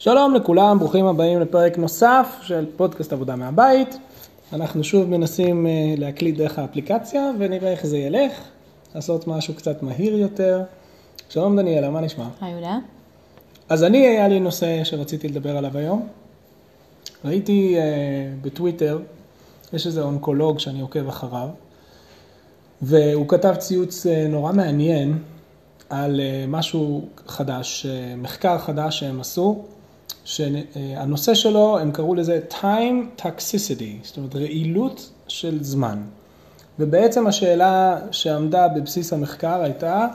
שלום לכולם, ברוכים הבאים לפרק נוסף של פודקאסט עבודה מהבית. אנחנו שוב מנסים אה, להקליט דרך האפליקציה ונראה איך זה ילך, לעשות משהו קצת מהיר יותר. שלום דניאלה, מה נשמע? היי יהודה. אז אני, היה לי נושא שרציתי לדבר עליו היום. ראיתי uh, בטוויטר, יש איזה אונקולוג שאני עוקב אחריו, והוא כתב ציוץ uh, נורא מעניין על uh, משהו חדש, uh, מחקר חדש שהם עשו, שהנושא שלו, הם קראו לזה time toxicity, זאת אומרת רעילות של זמן. ובעצם השאלה שעמדה בבסיס המחקר הייתה,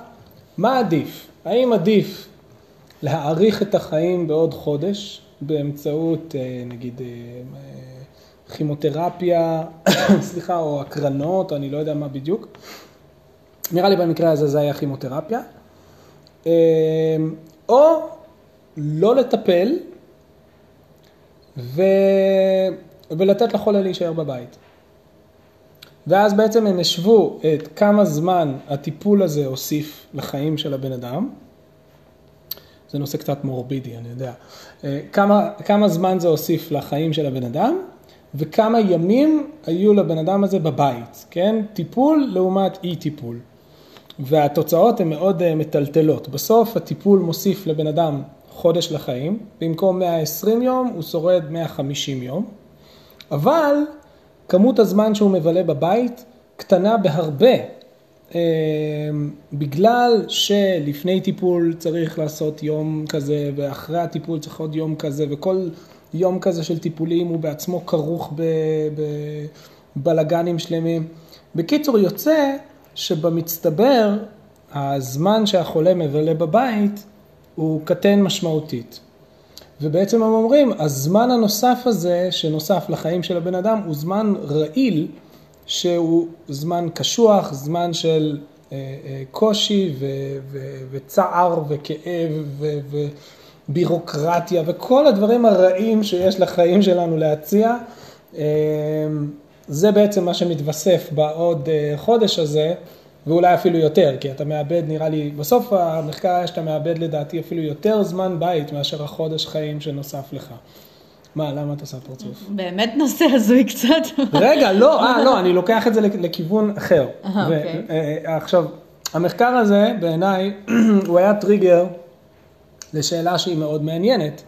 מה עדיף? האם עדיף להאריך את החיים בעוד חודש באמצעות אה, נגיד אה, כימותרפיה, סליחה, או הקרנות, אני לא יודע מה בדיוק. נראה לי במקרה הזה זה היה כימותרפיה. אה, או לא לטפל ו... ולתת לחולה להישאר בבית. ואז בעצם הם השוו את כמה זמן הטיפול הזה הוסיף לחיים של הבן אדם. זה נושא קצת מורבידי, אני יודע. אה, כמה, כמה זמן זה הוסיף לחיים של הבן אדם, וכמה ימים היו לבן אדם הזה בבית, כן? טיפול לעומת אי טיפול. והתוצאות הן מאוד אה, מטלטלות. בסוף הטיפול מוסיף לבן אדם חודש לחיים, במקום 120 יום הוא שורד 150 יום, אבל כמות הזמן שהוא מבלה בבית קטנה בהרבה, אה, בגלל שלפני טיפול צריך לעשות יום כזה, ואחרי הטיפול צריך עוד יום כזה, וכל יום כזה של טיפולים הוא בעצמו כרוך בבלגנים שלמים. בקיצור, יוצא שבמצטבר, הזמן שהחולה מבלה בבית הוא קטן משמעותית. ובעצם הם אומרים, הזמן הנוסף הזה שנוסף לחיים של הבן אדם הוא זמן רעיל, שהוא זמן קשוח, זמן של אה, אה, קושי ו, ו, וצער וכאב ו, ובירוקרטיה וכל הדברים הרעים שיש לחיים שלנו להציע. אה, זה בעצם מה שמתווסף בעוד חודש הזה. ואולי אפילו יותר, כי אתה מאבד, נראה לי, בסוף המחקר היה שאתה מאבד לדעתי אפילו יותר זמן בית מאשר החודש חיים שנוסף לך. מה, למה את עושה פרצוף? באמת נושא הזוי קצת. רגע, לא, אה, לא, אני לוקח את זה לכיוון אחר. אוקיי. אה, אה, עכשיו, המחקר הזה, בעיניי, הוא היה טריגר לשאלה שהיא מאוד מעניינת.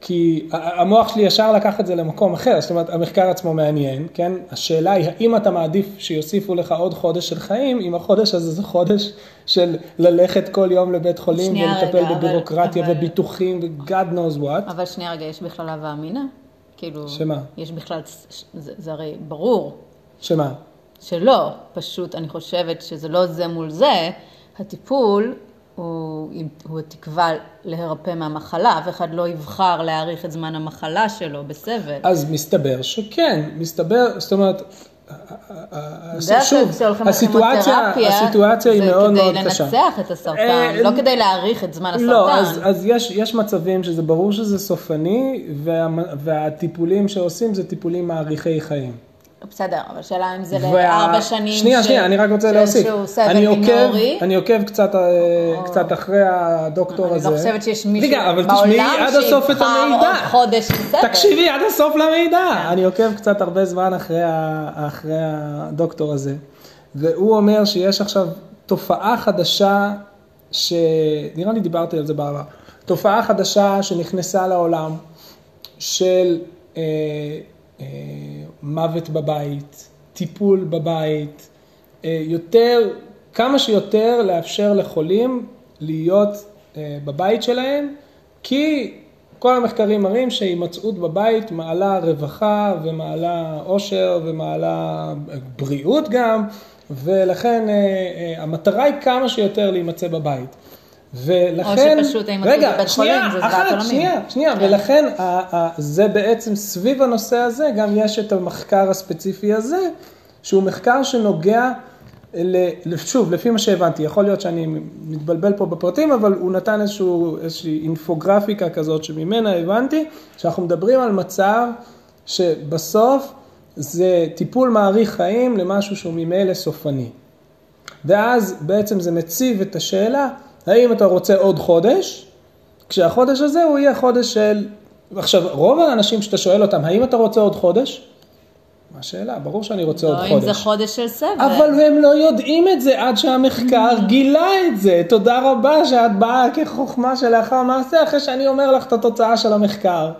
כי המוח שלי ישר לקח את זה למקום אחר, זאת אומרת המחקר עצמו מעניין, כן? השאלה היא האם אתה מעדיף שיוסיפו לך עוד חודש של חיים, אם החודש הזה זה חודש של ללכת כל יום לבית חולים ולטפל רגע, בבירוקרטיה אבל, וביטוחים ו-God knows what. אבל שנייה רגע, יש בכלל הווה אמינה? כאילו, שמה? יש בכלל, זה, זה הרי ברור. שמה? שלא, פשוט אני חושבת שזה לא זה מול זה, הטיפול הוא, הוא התקווה להירפא מהמחלה, אף אחד לא יבחר להאריך את זמן המחלה שלו בסבל. אז מסתבר שכן, מסתבר, זאת אומרת, שוב, הסיטואציה, הסיטואציה היא מאוד מאוד קשה. זה כדי לנצח את הסרטן, אה, לא כדי להאריך את זמן הסרטן. לא, אז, אז יש, יש מצבים שזה ברור שזה סופני, וה, והטיפולים שעושים זה טיפולים מאריכי חיים. בסדר, אבל שאלה אם זה לארבע שנים שנייה, ש... שנייה, אני רק רוצה להוסיף. אני עוקב, אני עוקב קצת, אה, או... קצת אחרי הדוקטור הזה. אני לא חושבת שיש מישהו רגע, אבל תשמעי עד הסוף את המידע. חודש. תקשיבי עד הסוף למידע. כן. אני עוקב קצת הרבה זמן אחרי, אחרי הדוקטור הזה, והוא אומר שיש עכשיו תופעה חדשה, שנראה לי דיברתי על זה בעבר, תופעה חדשה שנכנסה לעולם של... אה, מוות בבית, טיפול בבית, אה, יותר, כמה שיותר לאפשר לחולים להיות אה, בבית שלהם, כי כל המחקרים מראים שהימצאות בבית מעלה רווחה ומעלה עושר ומעלה בריאות גם, ולכן המטרה היא כמה שיותר להימצא בבית. ולכן, או שפשוט אם רגע, בבית שנייה, חולים זה זוועת עולמים. שנייה, שנייה, כן. ולכן ה, ה, זה בעצם סביב הנושא הזה, גם יש את המחקר הספציפי הזה, שהוא מחקר שנוגע, ל, שוב, לפי מה שהבנתי, יכול להיות שאני מתבלבל פה בפרטים, אבל הוא נתן איזשהו, איזושהי אינפוגרפיקה כזאת שממנה הבנתי, שאנחנו מדברים על מצב שבסוף זה טיפול מאריך חיים למשהו שהוא ממילא סופני. ואז בעצם זה מציב את השאלה, האם אתה רוצה עוד חודש, כשהחודש הזה הוא יהיה חודש של... עכשיו, רוב האנשים שאתה שואל אותם, האם אתה רוצה עוד חודש? מה השאלה? ברור שאני רוצה עוד לא, אם חודש. זה חודש של סבל. אבל הם לא יודעים את זה עד שהמחקר גילה את זה. תודה רבה שאת באה כחוכמה שלאחר מעשה, אחרי שאני אומר לך את התוצאה של המחקר.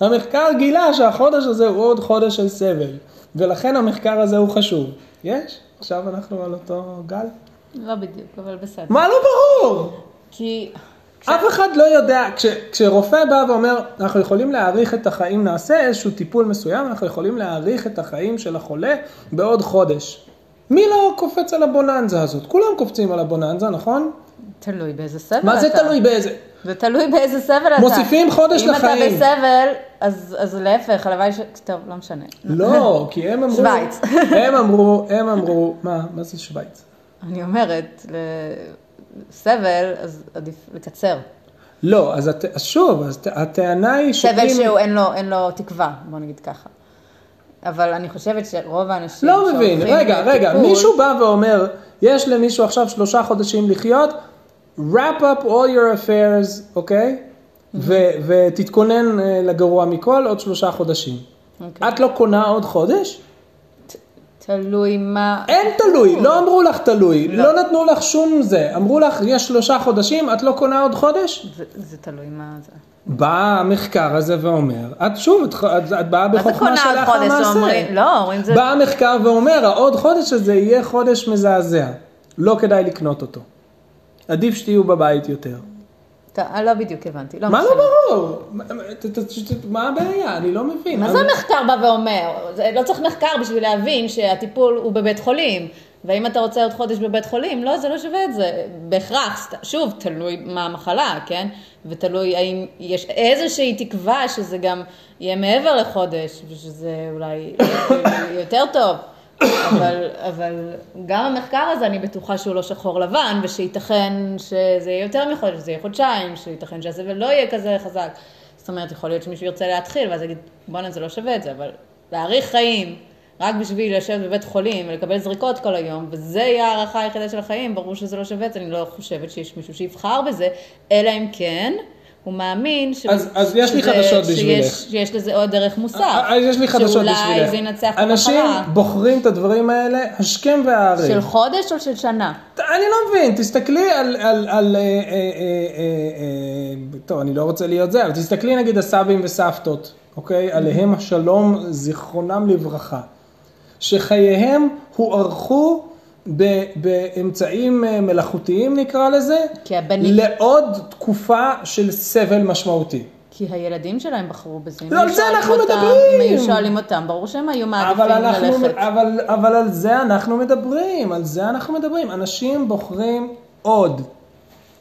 המחקר גילה שהחודש הזה הוא עוד חודש של סבל, ולכן המחקר הזה הוא חשוב. יש? עכשיו אנחנו על אותו גל? לא בדיוק, אבל בסדר. מה לא ברור? כי... אף אחד לא יודע, כש, כשרופא בא ואומר, אנחנו יכולים להאריך את החיים, נעשה איזשהו טיפול מסוים, אנחנו יכולים להאריך את החיים של החולה בעוד חודש. מי לא קופץ על הבוננזה הזאת? כולם קופצים על הבוננזה, נכון? תלוי באיזה סבל מה זה אתה. תלוי באיזה? זה תלוי באיזה סבל אתה. מוסיפים חודש אם לחיים. אם אתה בסבל, אז, אז להפך, הלוואי ש... טוב, לא משנה. לא, כי הם אמרו... שווייץ. הם אמרו, הם אמרו, מה, מה זה שווייץ? אני אומרת, לסבל, אז עדיף לקצר. לא, אז. אז שוב, אז הטענה היא סבל שהוא אין לו, אין לו תקווה, בוא נגיד ככה. אבל אני חושבת שרוב האנשים לא מבין, רגע, רגע, לטיפול- מישהו בא ואומר, יש למישהו עכשיו שלושה חודשים לחיות, wrap up all your affairs, אוקיי? ו- ותתכונן אה, לגרוע מכל עוד שלושה חודשים. אוקיי. את לא קונה עוד חודש? תלוי מה... אין תלוי, לא אמרו לך תלוי, לא. לא נתנו לך שום זה. אמרו לך, יש שלושה חודשים, את לא קונה עוד חודש? זה, זה תלוי מה זה. בא המחקר הזה ואומר, את שוב, את, את, את באה מה זה בחוכמה קונה עוד שלאחר חודש? מעשה. אומרים, לא, אומרים זה... בא המחקר ואומר, העוד חודש הזה יהיה חודש מזעזע. לא כדאי לקנות אותו. עדיף שתהיו בבית יותר. ת- לא בדיוק הבנתי. לא מה לא משנה. ברור? מה- הבעיה? אני לא מבין. מה זה המחקר בא ואומר? לא צריך מחקר בשביל להבין שהטיפול הוא בבית חולים. ואם אתה רוצה עוד חודש בבית חולים, לא, זה לא שווה את זה. בהכרח, שוב, תלוי מה המחלה, כן? ותלוי האם יש איזושהי תקווה שזה גם יהיה מעבר לחודש, ושזה אולי יותר טוב. אבל, אבל גם המחקר הזה, אני בטוחה שהוא לא שחור לבן, ושייתכן שזה יהיה יותר מחודש, שזה יהיה חודשיים, שייתכן שהסבל לא יהיה כזה חזק. זאת אומרת, יכול להיות שמישהו ירצה להתחיל, ואז יגיד, בואנה, זה לא שווה את זה, אבל להאריך חיים, רק בשביל לשבת בבית חולים ולקבל זריקות כל היום, וזה יהיה ההערכה היחידה של החיים, ברור שזה לא שווה את זה, אני לא חושבת שיש מישהו שיבחר בזה, אלא אם כן, הוא מאמין ש... אז- אז יש לי שזה- חדשות שיש- בשבילך. שיש לזה עוד דרך מוסר. אה, יש לי חדשות בשבילך. שאולי זה ינצח את אנשים המחלה. בוחרים את הדברים האלה השכם והערב. של חודש או של שנה? אני לא מבין, תסתכלי על, על, על אה, אה, אה, אה, אה, טוב, אני לא רוצה להיות זה, אבל תסתכלי נגיד הסבים וסבתות, אוקיי? עליהם השלום, זיכרונם לברכה. שחייהם הוארכו באמצעים אה, מלאכותיים נקרא לזה, הבנים- לעוד תקופה של סבל משמעותי. כי הילדים שלהם בחרו בזה. לא, על זה אנחנו אותם- מדברים. אם היו שואלים אותם, ברור שהם היו מעדיפים אבל, אנחנו, ללכת. אבל, אבל על זה אנחנו מדברים, על זה אנחנו מדברים. אנשים בוחרים עוד.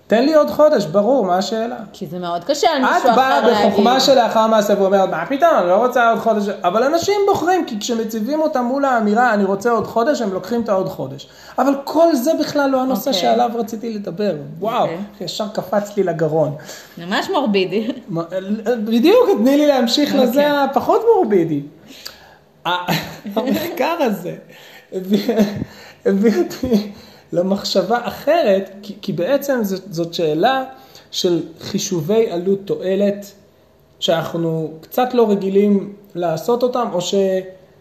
תן לי עוד חודש, ברור, מה השאלה? כי זה מאוד קשה על את מישהו באה אחר להגיד. בחוכמה שלאחר מעשה ואומרת, מה פתאום, אני לא רוצה עוד חודש. אבל אנשים בוחרים, כי כשמציבים אותם מול האמירה, אני רוצה עוד חודש, הם לוקחים את העוד חודש. אבל כל זה בכלל לא הנושא אוקיי. שעליו רציתי לדבר. וואו, אוקיי. ישר קפץ לי לגרון. ממש מורבידי. בדיוק, תני לי להמשיך אוקיי. לזה הפחות מורבידי. המחקר הזה הביא אותי למחשבה אחרת, כי, כי בעצם זאת, זאת שאלה של חישובי עלות תועלת, שאנחנו קצת לא רגילים לעשות אותם, או ש,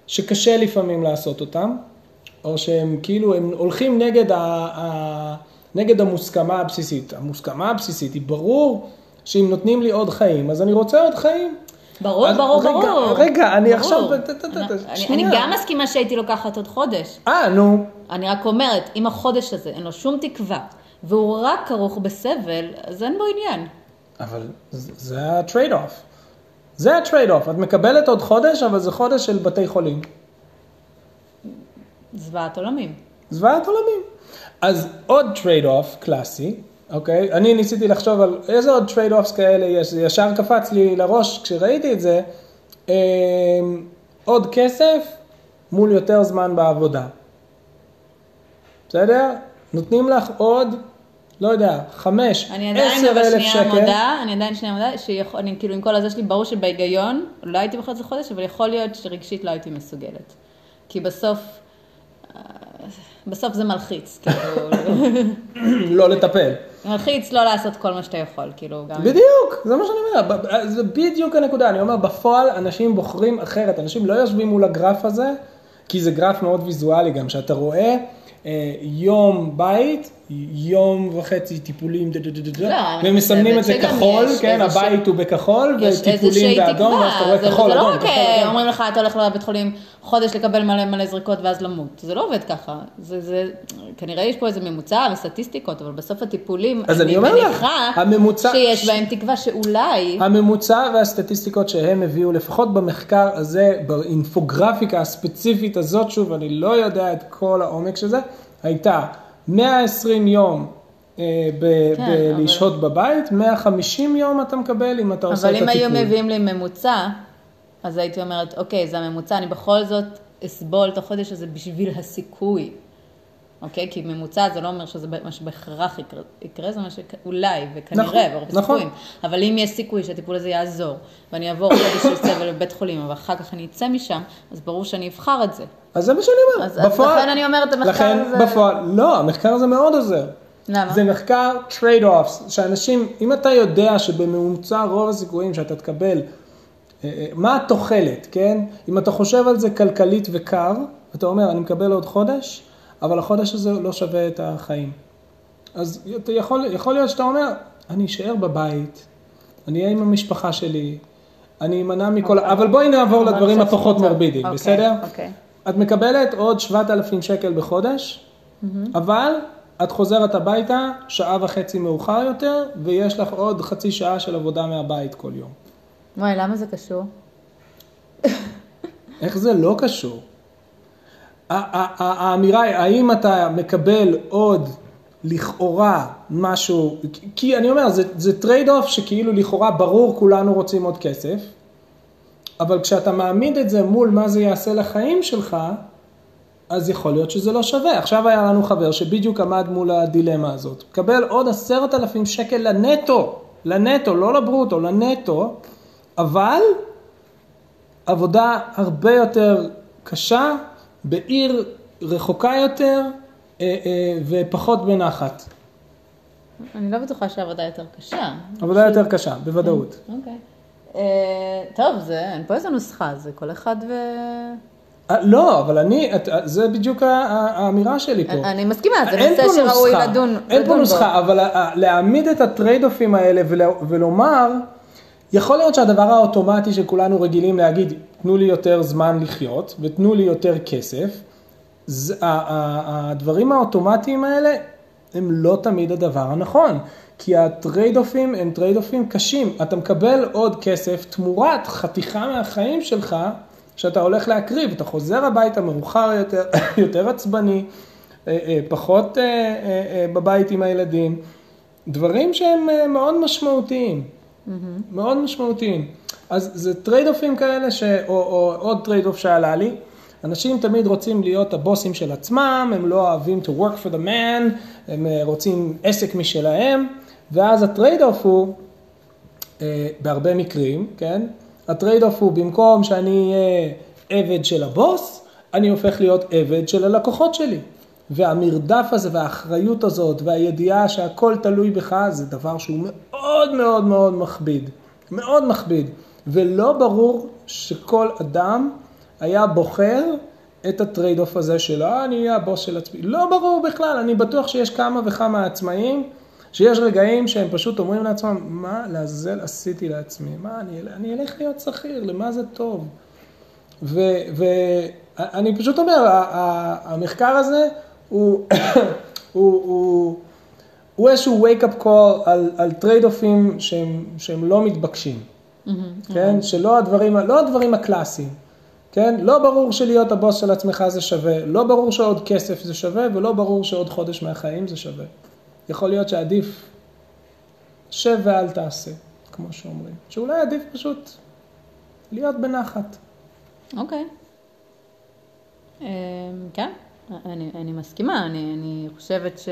שקשה לפעמים לעשות אותם, או שהם כאילו, הם הולכים נגד, ה, ה, נגד המוסכמה הבסיסית. המוסכמה הבסיסית היא ברור שאם נותנים לי עוד חיים, אז אני רוצה עוד חיים. ברור, אז ברור, רגע, ברור. רגע, אני ברור. עכשיו- ת- ת- ת- אני-. אני גם מסכימה שהייתי לוקחת עוד חודש. אה, נו. אני רק אומרת, אם החודש הזה אין לו שום תקווה, והוא רק כרוך בסבל, אז אין בו עניין. אבל זה ה trade-off. זה ה trade-off. את מקבלת עוד חודש, אבל זה חודש של בתי חולים. זוועת עולמים. זוועת עולמים. אז עוד trade-off קלאסי, אוקיי? אני ניסיתי לחשוב על איזה עוד trade-offs כאלה יש, זה ישר קפץ לי לראש כשראיתי את זה. אמ, עוד כסף מול יותר זמן בעבודה. בסדר? נותנים לך עוד, לא יודע, חמש, עשר אלף שקל. מודה, אני עדיין שנייה מודה, שיכול, אני כאילו עם כל הזה שלי, ברור שבהיגיון, לא הייתי את זה חודש, אבל יכול להיות שרגשית לא הייתי מסוגלת. כי בסוף, אה, בסוף זה מלחיץ, כאילו, לא לטפל. מלחיץ לא לעשות כל מה שאתה יכול, כאילו, גם... בדיוק, זה מה שאני אומר, ב- זה בדיוק הנקודה, אני אומר, בפועל אנשים בוחרים אחרת, אנשים לא יושבים מול הגרף הזה, כי זה גרף מאוד ויזואלי גם, שאתה רואה אה, יום בית, יום וחצי טיפולים, דה, דה, דה, דה, לא, אני ומסמנים את זה כחול, כן, הבית הוא בכחול, וטיפולים באדום, ואז אתה רואה זה, כחול, זה לא אדום, רק כחול, אה, אדום. אומרים לך, אתה הולך לבית חולים חודש לקבל מלא מלא זריקות ואז למות. זה לא עובד ככה. זה, זה, כנראה יש פה איזה ממוצע וסטטיסטיקות, אבל בסוף הטיפולים, אז אני אומר לך, הממוצע- שיש בהם תקווה שאולי, הממוצע והסטטיסטיקות שהם הביאו, לפחות במחקר הזה, באינפוגרפיקה הספציפית הזאת, שוב, אני לא יודע את כל העומק של זה, הייתה 120 יום אה, ב- כן, ב- אבל- לשהות בבית, 150 יום אתה מקבל אם אתה עושה את אבל אם הטיפול. היו מביאים לי ממוצע, אז הייתי אומרת, אוקיי, זה הממוצע, אני בכל זאת אסבול את החודש הזה בשביל הסיכוי. אוקיי? כי ממוצע זה לא אומר שזה מה שבהכרח יקרה, יקרה זה מה שאולי, וכנראה, נכון, ברוב נכון. אבל אם יש סיכוי שהטיפול הזה יעזור, ואני אעבור חודש של סבל בבית חולים, ואחר כך אני אצא משם, אז ברור שאני אבחר את זה. אז זה מה שאני אומר, אז- אז לכן אני אומרת, המחקר לכן הזה- בפועל, לא, המחקר הזה מאוד עוזר. למה? זה מחקר אופס, שאנשים, אם אתה יודע שבממוצע רוב הסיכויים שאתה תקבל, אה, אה, מה התוחלת, כן? אם אתה חושב על זה כלכלית וקר, אתה אומר, אני מקבל עוד חודש, אבל החודש הזה לא שווה את החיים. אז אתה יכול, יכול להיות שאתה אומר, אני אשאר בבית, אני אהיה עם המשפחה שלי, אני אמנע מכל, אוקיי. אבל בואי נעבור אבל לדברים עכשיו הפחות ספורט. מורבידיים, אוקיי, בסדר? אוקיי. את מקבלת עוד 7,000 שקל בחודש, אבל את חוזרת הביתה שעה וחצי מאוחר יותר, ויש לך עוד חצי שעה של עבודה מהבית כל יום. וואי, למה זה קשור? איך זה לא קשור? האמירה היא, האם אתה מקבל עוד לכאורה משהו, כי אני אומר, זה trade-off שכאילו לכאורה ברור כולנו רוצים עוד כסף, אבל כשאתה מעמיד את זה מול מה זה יעשה לחיים שלך, אז יכול להיות שזה לא שווה. עכשיו היה לנו חבר שבדיוק עמד מול הדילמה הזאת. קבל עוד עשרת אלפים שקל לנטו, לנטו, לא לברוטו, לנטו, אבל עבודה הרבה יותר קשה, בעיר רחוקה יותר אה, אה, ופחות בנחת. אני לא בטוחה שהעבודה יותר קשה. עבודה יותר קשה, בוודאות. אוקיי. אה, טוב, זה, אין פה איזה נוסחה, זה כל אחד ו... אה, לא, אבל אני, את- זה בדיוק האמירה שלי פה. אני מסכימה, זה נושא שראוי לדון אין פה בו. נוסחה, אבל להעמיד את הטרייד אופים האלה ול- ולומר, יכול להיות שהדבר האוטומטי שכולנו רגילים להגיד, תנו לי יותר זמן לחיות ותנו לי יותר כסף, הדברים האוטומטיים האלה הם לא תמיד הדבר הנכון. כי ה trade-off ים הם trade-off ים קשים. אתה מקבל עוד כסף תמורת חתיכה מהחיים שלך שאתה הולך להקריב. אתה חוזר הביתה מאוחר יותר, יותר עצבני, אה, אה, פחות אה, בבית עם הילדים. דברים שהם מאוד משמעותיים. מאוד משמעותיים. אז זה trade-off ים כאלה, ש... או, או עוד trade-off שעלה לי. אנשים תמיד רוצים להיות הבוסים של עצמם, הם לא אוהבים to work for the man, הם אה, רוצים עסק משלהם, ואז ה trade-off הוא, אה, בהרבה מקרים, כן? ה trade-off הוא במקום שאני אהיה עבד של הבוס, אני הופך להיות עבד של הלקוחות שלי. והמרדף הזה והאחריות הזאת והידיעה שהכל תלוי בך זה דבר שהוא מאוד מאוד מאוד מכביד. מאוד מכביד. ולא ברור שכל אדם היה בוחר את ה trade-off הזה של אה, אני אהיה הבוס של עצמי. לא ברור בכלל, אני בטוח שיש כמה וכמה עצמאים שיש רגעים שהם פשוט אומרים לעצמם, מה לעזאזל עשיתי לעצמי? מה, אני, אני אלך להיות שכיר, למה זה טוב? ואני פשוט אומר, המחקר הזה הוא, הוא, הוא, הוא איזשהו wake up call על, על trade-off ים שהם, שהם לא מתבקשים, כן? שלא הדברים, לא הדברים הקלאסיים, כן? לא ברור שלהיות הבוס של עצמך זה שווה, לא ברור שעוד כסף זה שווה, ולא ברור שעוד חודש מהחיים זה שווה. יכול להיות שעדיף שב ואל תעשה, כמו שאומרים. שאולי עדיף פשוט להיות בנחת. אוקיי. אמ, כן, אני, אני מסכימה, אני, אני חושבת ש,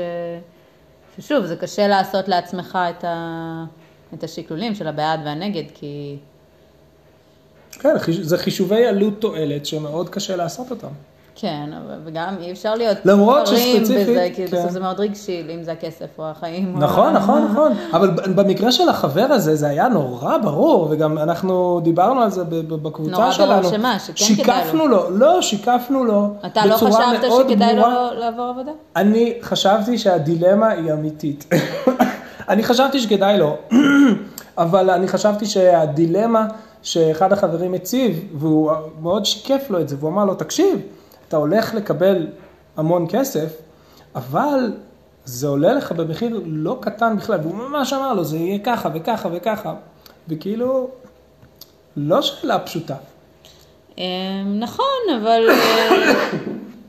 ששוב, זה קשה לעשות לעצמך את, ה, את השקלולים של הבעד והנגד, כי כן, זה חישובי עלות תועלת שמאוד קשה לעשות אותם. כן, וגם אי אפשר להיות למרות שספציפית, בזה, כי כן. בסוף זה מאוד רגשי, אם זה הכסף או החיים. או- נכון, נכון, נכון. אבל במקרה של החבר הזה, זה היה נורא ברור, וגם אנחנו דיברנו על זה בקבוצה נורא ברור שלנו. שמה, שכן כדאי לו. שיקפנו לו, לא, שיקפנו לו. אתה לא חשבת שכדאי לו ברורה. לעבור עבודה? אני חשבתי שהדילמה היא אמיתית. אני חשבתי שכדאי לו, אבל אני חשבתי שהדילמה שאחד החברים הציב, והוא מאוד שיקף לו את זה, והוא אמר לו, תקשיב, אתה הולך לקבל המון כסף, אבל זה עולה לך במחיר לא קטן בכלל, והוא ממש אמר לו, זה יהיה ככה וככה וככה, וכאילו, לא שאלה פשוטה. אמ, נכון, אבל אה,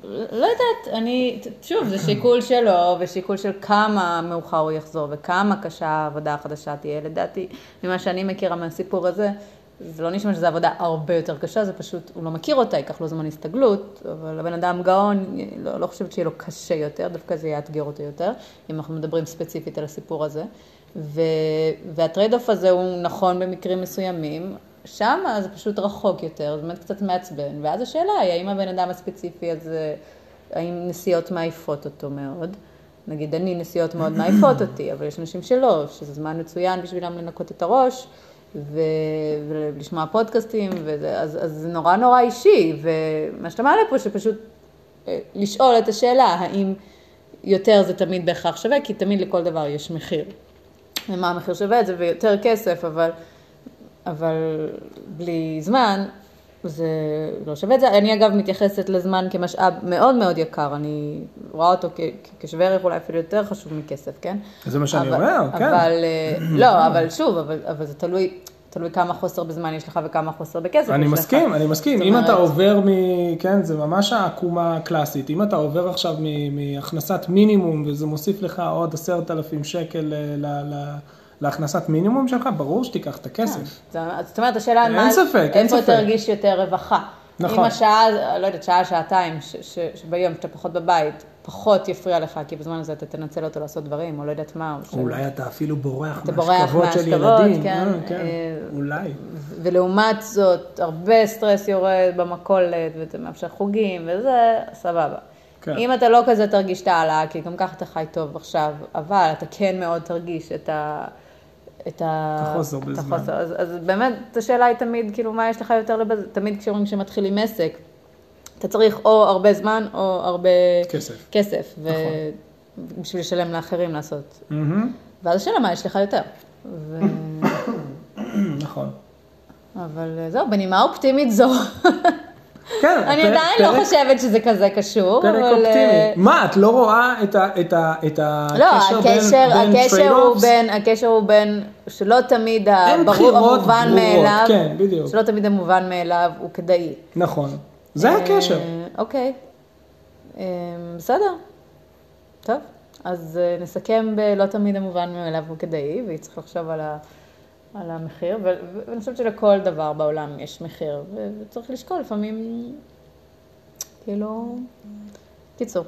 לא יודעת, אני, שוב, זה שיקול שלו, ושיקול של כמה מאוחר הוא יחזור, וכמה קשה העבודה החדשה תהיה. לדעתי, ממה שאני מכירה מהסיפור הזה, זה לא נשמע שזו עבודה הרבה יותר קשה, זה פשוט, הוא לא מכיר אותה, ייקח לו זמן הסתגלות, אבל הבן אדם גאון, לא, לא חושבת שיהיה לו קשה יותר, דווקא זה יאתגר אותו יותר, אם אנחנו מדברים ספציפית על הסיפור הזה. וה trade-off הזה הוא נכון במקרים מסוימים, שם זה פשוט רחוק יותר, זה באמת קצת מעצבן, ואז השאלה היא, האם הבן אדם הספציפי הזה, האם נסיעות מעיפות אותו מאוד? נגיד, אני נסיעות מאוד מעיפות אותי, אבל יש אנשים שלא, שזה זמן מצוין בשבילם לנקות את הראש, ו... ולשמוע פודקאסטים, וזה, אז, אז זה נורא נורא אישי, ומה שאתה מעלה פה, שפשוט אה, לשאול את השאלה, האם יותר זה תמיד בהכרח שווה, כי תמיד לכל דבר יש מחיר. ומה המחיר שווה את זה, ויותר כסף, אבל, אבל בלי זמן, זה לא שווה את זה. אני אגב מתייחסת לזמן כמשאב מאוד מאוד יקר, אני רואה אותו כ- כשווה ערך אולי אפילו יותר חשוב מכסף, כן? זה מה שאני אבל- אומר, כן. אבל, אה, לא, אבל שוב, אבל, אבל זה תלוי, תלוי כמה חוסר בזמן יש לך וכמה חוסר בכסף אני יש לך. מסכים, אני מסכים. אם אתה אומרת- עובר מ... כן, זה ממש העקומה הקלאסית. אם אתה עובר עכשיו מ- מהכנסת מינימום, וזה מוסיף לך עוד עשרת אלפים שקל אה, ל- ל- להכנסת מינימום שלך, ברור שתיקח את הכסף. אז זאת אומרת, השאלה אין מה, איפה. תרגיש יותר רווחה. נכון. אם השעה, לא יודעת, שעה, שעתיים, ש- ש- שביום שאתה פחות בבית, פחות יפריע לך, כי בזמן הזה אתה תנצל אותו לעשות דברים, או לא יודעת מה. או ש- אולי אתה אפילו בורח מהשכבות של ילדים. כן, אה, כן, אה, אולי. ולעומת זאת, הרבה סטרס יורד במכולת, ואתה מאפשר חוגים, וזה, סבבה. כן. אם אתה לא כזה תרגיש את ההעלאה, כי גם ככה אתה חי טוב עכשיו, אבל אתה כן מאוד תרגיש את ה... את החוסר בזמן. החוסר. אז, אז באמת, השאלה היא תמיד, כאילו, מה יש לך יותר לבז... תמיד כשאומרים שמתחילים עסק, אתה צריך או הרבה זמן או הרבה כסף. כסף, ו... נכון. בשביל לשלם לאחרים לעשות. מהמם, ואז השאלה, מה יש לך יותר? ו... נכון. אבל אה, זהו, בנימה אופטימית זו. כן, אני עדיין לא חושבת שזה כזה קשור, פרק אבל... אופטימי. אה, מה, את לא רואה את ה- את ה- את לא, הקשר בין הקשר, בין הקשר הוא trade-offs? בין, הקשר הוא בין, שלא תמיד הברור, המובן מאליו, כן, בדיוק. שלא תמיד המובן מאליו הוא כדאי. נכון. זה אה, הקשר. אוקיי, אה, בסדר, טוב, אז נסכם בלא תמיד המובן מאליו הוא כדאי, וצריך לחשוב על, ה, על המחיר, ואני חושבת שלכל דבר בעולם יש מחיר, וצריך לשקול לפעמים, כאילו, קיצור.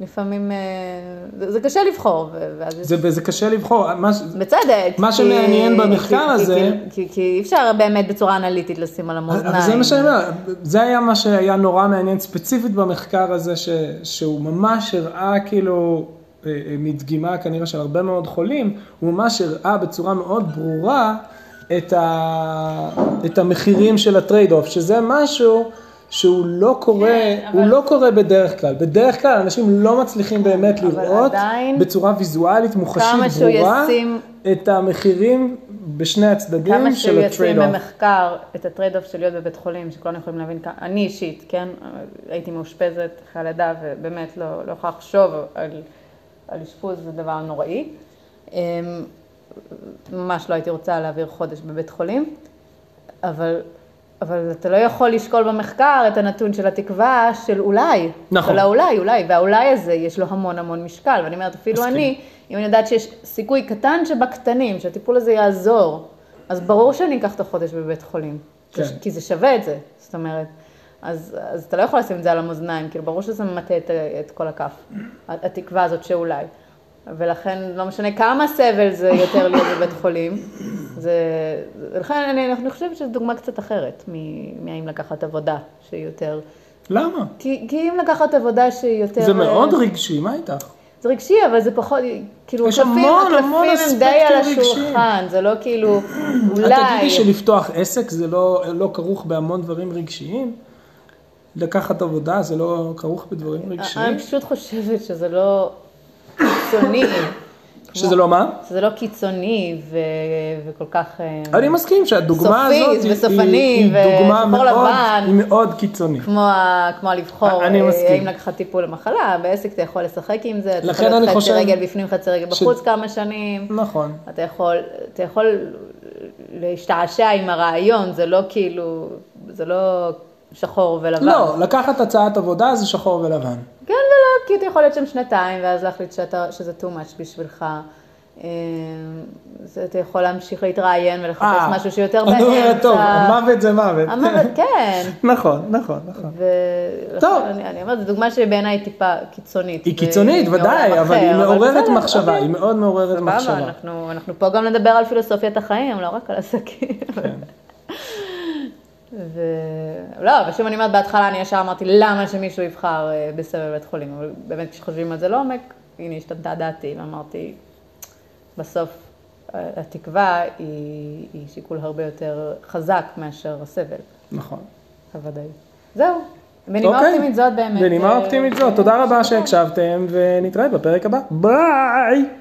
לפעמים, אה, זה קשה לבחור, ואז יש... זה קשה לבחור. מה בצדק. מה כי- שמעניין במחקר כי- הזה- כי, כי אי אפשר באמת בצורה אנליטית לשים על המאזניים. אבל זה מה שאני אומר, זה היה מה שהיה נורא מעניין ספציפית במחקר הזה, ש, שהוא ממש הראה כאילו, מדגימה כנראה של הרבה מאוד חולים, הוא ממש הראה בצורה מאוד ברורה את, ה, את המחירים של ה trade-off, שזה משהו שהוא לא קורה, כן, הוא אבל- לא קורה בדרך כלל. בדרך כלל אנשים לא מצליחים באמת לראות עדיין, בצורה ויזואלית, מוחשית, כמה שהוא ברורה, ישים- את המחירים בשני הצדדים כמה של שהוא ישים ה trade-off. במחקר את ה trade-off של להיות בבית חולים, שכולנו יכולים להבין, אני אישית, כן, הייתי מאושפזת אחרי הלידה, ובאמת לא, לא יכולה לחשוב על, על אשפוז, זה דבר נוראי. אמ, ממש לא הייתי רוצה להעביר חודש בבית חולים, אבל, אבל אתה לא יכול לשקול במחקר את הנתון של התקווה של אולי. נכון. של האולי, אולי, והאולי הזה יש לו המון המון משקל, ואני אומרת, אפילו מסכים. אני, אם אני יודעת שיש סיכוי קטן שבקטנים, שהטיפול הזה יעזור, אז ברור שאני אקח את החודש בבית חולים. כן. כי זה שווה את זה, זאת אומרת. אז, אז אתה לא יכול לשים את זה על המאזניים, כאילו ברור שזה ממטה את, את כל הכף, התקווה הזאת שאולי. ולכן לא משנה כמה סבל זה יותר להיות בבית חולים, זה, לכן אני, אני חושבת שזו דוגמה קצת אחרת מהאם לקחת עבודה שהיא יותר למה? כי, כי אם לקחת עבודה שהיא יותר... זה מאוד רגשי, מה איתך? זה רגשי, אבל זה פחות, כאילו, יש הקלפים, המון, המון הם די על. השולחן, זה לא כאילו, את אולי... תגידי שלפתוח עסק זה לא, לא כרוך בהמון דברים רגשיים? לקחת עבודה זה לא כרוך בדברים רגשיים? אני פשוט חושבת שזה לא קיצוני. שזה לא מה? שזה לא קיצוני ו... וכל כך... אה, אני מסכים שהדוגמה הזאת היא- היא, היא דוגמה מאוד, לבן. היא מאוד קיצונית. כמו, ה- כמו לבחור, אני אה, מסכים. האם לקחת טיפול למחלה, בעסק אתה יכול לשחק עם זה, אתה יכול להיות חצי חושב רגל בפנים, חצי רגל ש- בחוץ כמה שנים, נכון. אתה יכול, אתה יכול להשתעשע עם הרעיון, זה לא כאילו, זה לא שחור ולבן. לא, לקחת הצעת עבודה זה שחור ולבן. כן ולא, כי אתה יכול להיות שם שנתיים, ואז להחליט שאתה, שזה too much בשבילך. אה, זה, אתה יכול להמשיך להתראיין ולחפש אה, משהו שיותר אני באמצע. אומרת, טוב, המוות זה מוות. המוות, כן. נכון, נכון, נכון. טוב. אני, אני אומרת, זו דוגמה שבעיניי היא טיפה קיצונית. היא קיצונית, ודאי, אבל היא מעוררת מחשבה, אוקיי. היא מאוד מעוררת מחשבה. אנחנו, אנחנו פה גם לדבר על פילוסופיית החיים, לא רק על עסקים. ו... לא, אבל שוב אני אומרת, בהתחלה אני ישר אמרתי, למה שמישהו יבחר אה, בסבב בית חולים? אבל באמת כשחושבים על זה לעומק, הנה השתנתה דעתי, ואמרתי, בסוף אה, התקווה היא, היא שיקול הרבה יותר חזק מאשר הסבל, נכון. הוודאי. זהו, בנימה אוקיי. אופטימית זאת באמת. בנימה אה, אופטימית זאת, תודה רבה שהקשבתם, ונתראה בפרק הבא. ביי!